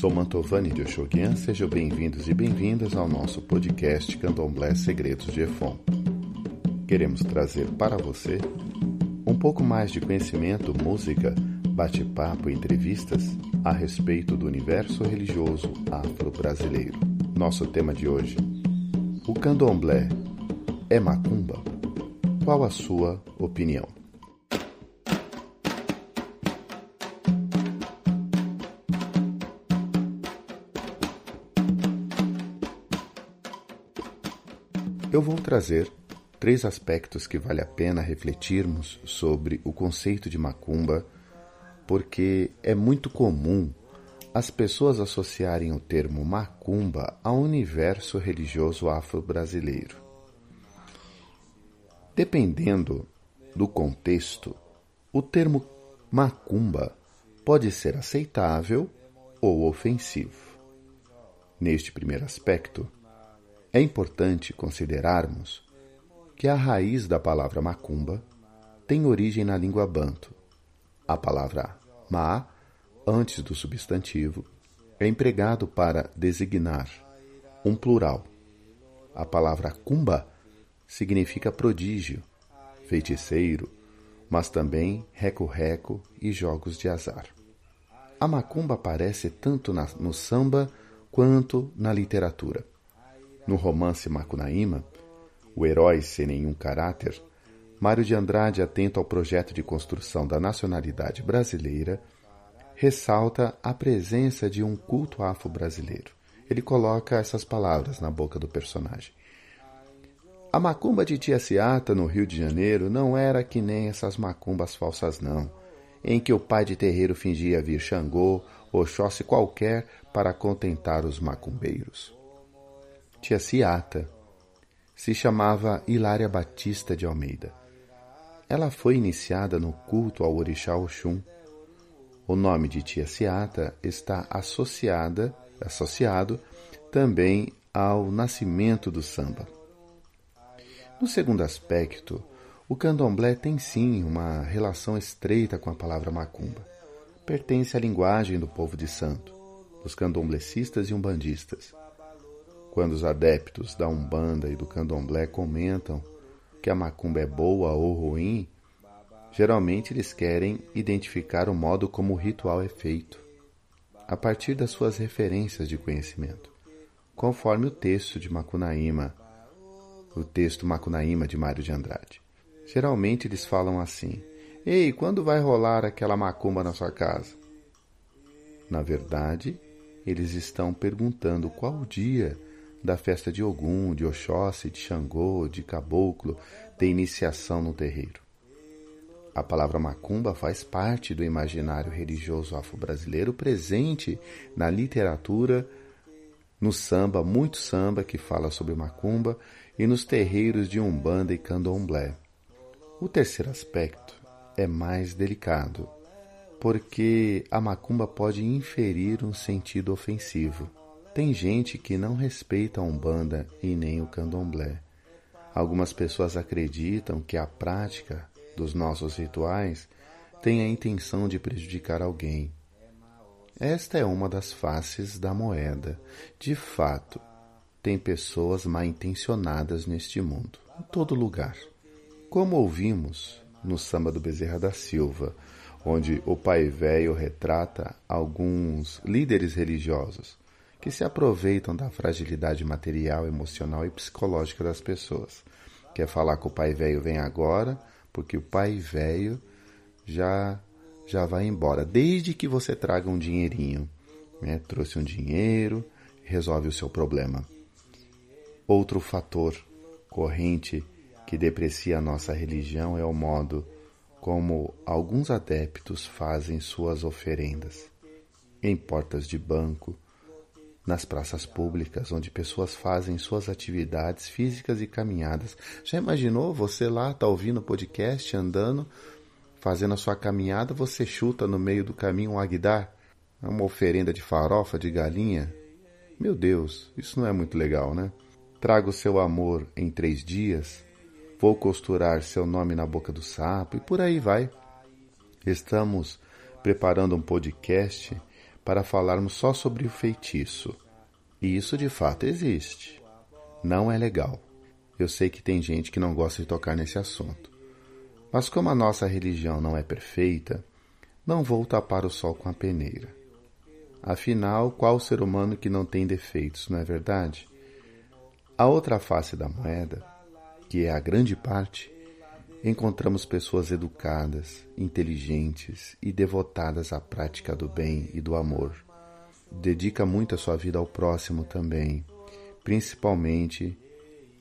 Sou Mantovani de Oxoguian, sejam bem-vindos e bem-vindas ao nosso podcast Candomblé Segredos de Efon. Queremos trazer para você um pouco mais de conhecimento, música, bate-papo e entrevistas a respeito do universo religioso afro-brasileiro. Nosso tema de hoje: o candomblé é macumba? Qual a sua opinião? Eu vou trazer três aspectos que vale a pena refletirmos sobre o conceito de macumba, porque é muito comum as pessoas associarem o termo macumba ao universo religioso afro-brasileiro. Dependendo do contexto, o termo macumba pode ser aceitável ou ofensivo. Neste primeiro aspecto, é importante considerarmos que a raiz da palavra macumba tem origem na língua banto. A palavra ma, antes do substantivo, é empregado para designar um plural. A palavra cumba significa prodígio, feiticeiro, mas também reco-reco e jogos de azar. A macumba aparece tanto na, no samba quanto na literatura. No romance Macunaíma, o herói sem nenhum caráter, Mário de Andrade, atento ao projeto de construção da nacionalidade brasileira, ressalta a presença de um culto afro-brasileiro. Ele coloca essas palavras na boca do personagem. A macumba de Tia Ciata, no Rio de Janeiro, não era que nem essas macumbas falsas, não, em que o pai de terreiro fingia vir Xangô, ou Oxóssi qualquer para contentar os macumbeiros. Tia Ciata. Se chamava Hilária Batista de Almeida. Ela foi iniciada no culto ao orixá Oxum. O nome de Tia Ciata está associada, associado também ao nascimento do samba. No segundo aspecto, o candomblé tem sim uma relação estreita com a palavra macumba. Pertence à linguagem do povo de santo, dos candomblecistas e umbandistas. Quando os adeptos da Umbanda e do Candomblé comentam que a macumba é boa ou ruim, geralmente eles querem identificar o modo como o ritual é feito, a partir das suas referências de conhecimento, conforme o texto de Macunaíma, o texto Macunaíma de Mário de Andrade. Geralmente eles falam assim: Ei, quando vai rolar aquela macumba na sua casa? Na verdade, eles estão perguntando qual dia da festa de Ogum, de Oxóssi, de Xangô, de Caboclo, de iniciação no terreiro. A palavra macumba faz parte do imaginário religioso afro-brasileiro presente na literatura, no samba, muito samba que fala sobre macumba, e nos terreiros de Umbanda e Candomblé. O terceiro aspecto é mais delicado, porque a macumba pode inferir um sentido ofensivo. Tem gente que não respeita a Umbanda e nem o Candomblé. Algumas pessoas acreditam que a prática dos nossos rituais tem a intenção de prejudicar alguém. Esta é uma das faces da moeda. De fato, tem pessoas mal intencionadas neste mundo, em todo lugar. Como ouvimos no samba do Bezerra da Silva, onde o pai velho retrata alguns líderes religiosos que se aproveitam da fragilidade material, emocional e psicológica das pessoas. Quer falar que o pai velho vem agora, porque o pai velho já já vai embora, desde que você traga um dinheirinho, né? Trouxe um dinheiro, resolve o seu problema. Outro fator corrente que deprecia a nossa religião é o modo como alguns adeptos fazem suas oferendas em portas de banco, nas praças públicas, onde pessoas fazem suas atividades físicas e caminhadas. Já imaginou você lá, tá ouvindo podcast, andando, fazendo a sua caminhada, você chuta no meio do caminho um aguidar? É uma oferenda de farofa, de galinha? Meu Deus, isso não é muito legal, né? Traga o seu amor em três dias, vou costurar seu nome na boca do sapo e por aí vai. Estamos preparando um podcast para falarmos só sobre o feitiço. E isso de fato existe. Não é legal. Eu sei que tem gente que não gosta de tocar nesse assunto. Mas como a nossa religião não é perfeita, não vou tapar o sol com a peneira. Afinal, qual ser humano que não tem defeitos, não é verdade? A outra face da moeda, que é a grande parte, encontramos pessoas educadas, inteligentes e devotadas à prática do bem e do amor. Dedica muito a sua vida ao próximo também, principalmente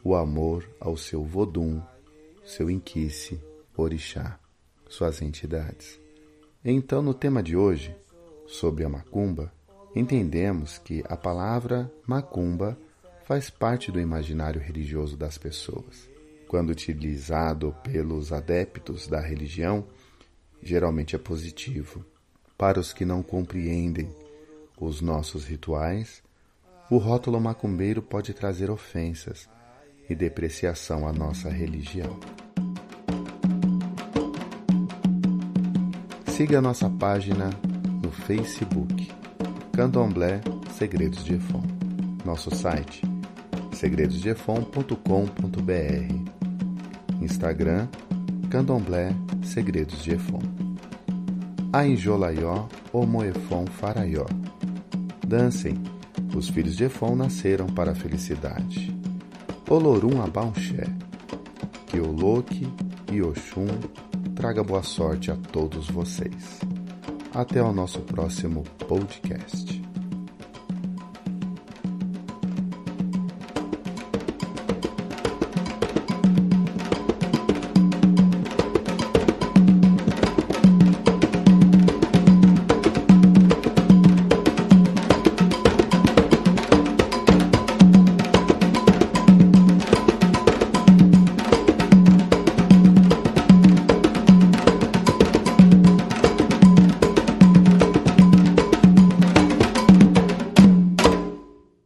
o amor ao seu vodum, seu inquice, orixá, suas entidades. Então, no tema de hoje, sobre a macumba, entendemos que a palavra macumba faz parte do imaginário religioso das pessoas quando utilizado pelos adeptos da religião, geralmente é positivo. Para os que não compreendem os nossos rituais, o rótulo macumbeiro pode trazer ofensas e depreciação à nossa religião. Siga a nossa página no Facebook, Candomblé Segredos de Efon. Nosso site, segredosdeefon.com.br Instagram, Candomblé Segredos de Efon. Ainjolaió, Omoefon Faraió. Dancem, os filhos de Efon nasceram para a felicidade. Olorum Abaunxé. Que Oloque e Oxum traga boa sorte a todos vocês. Até o nosso próximo podcast.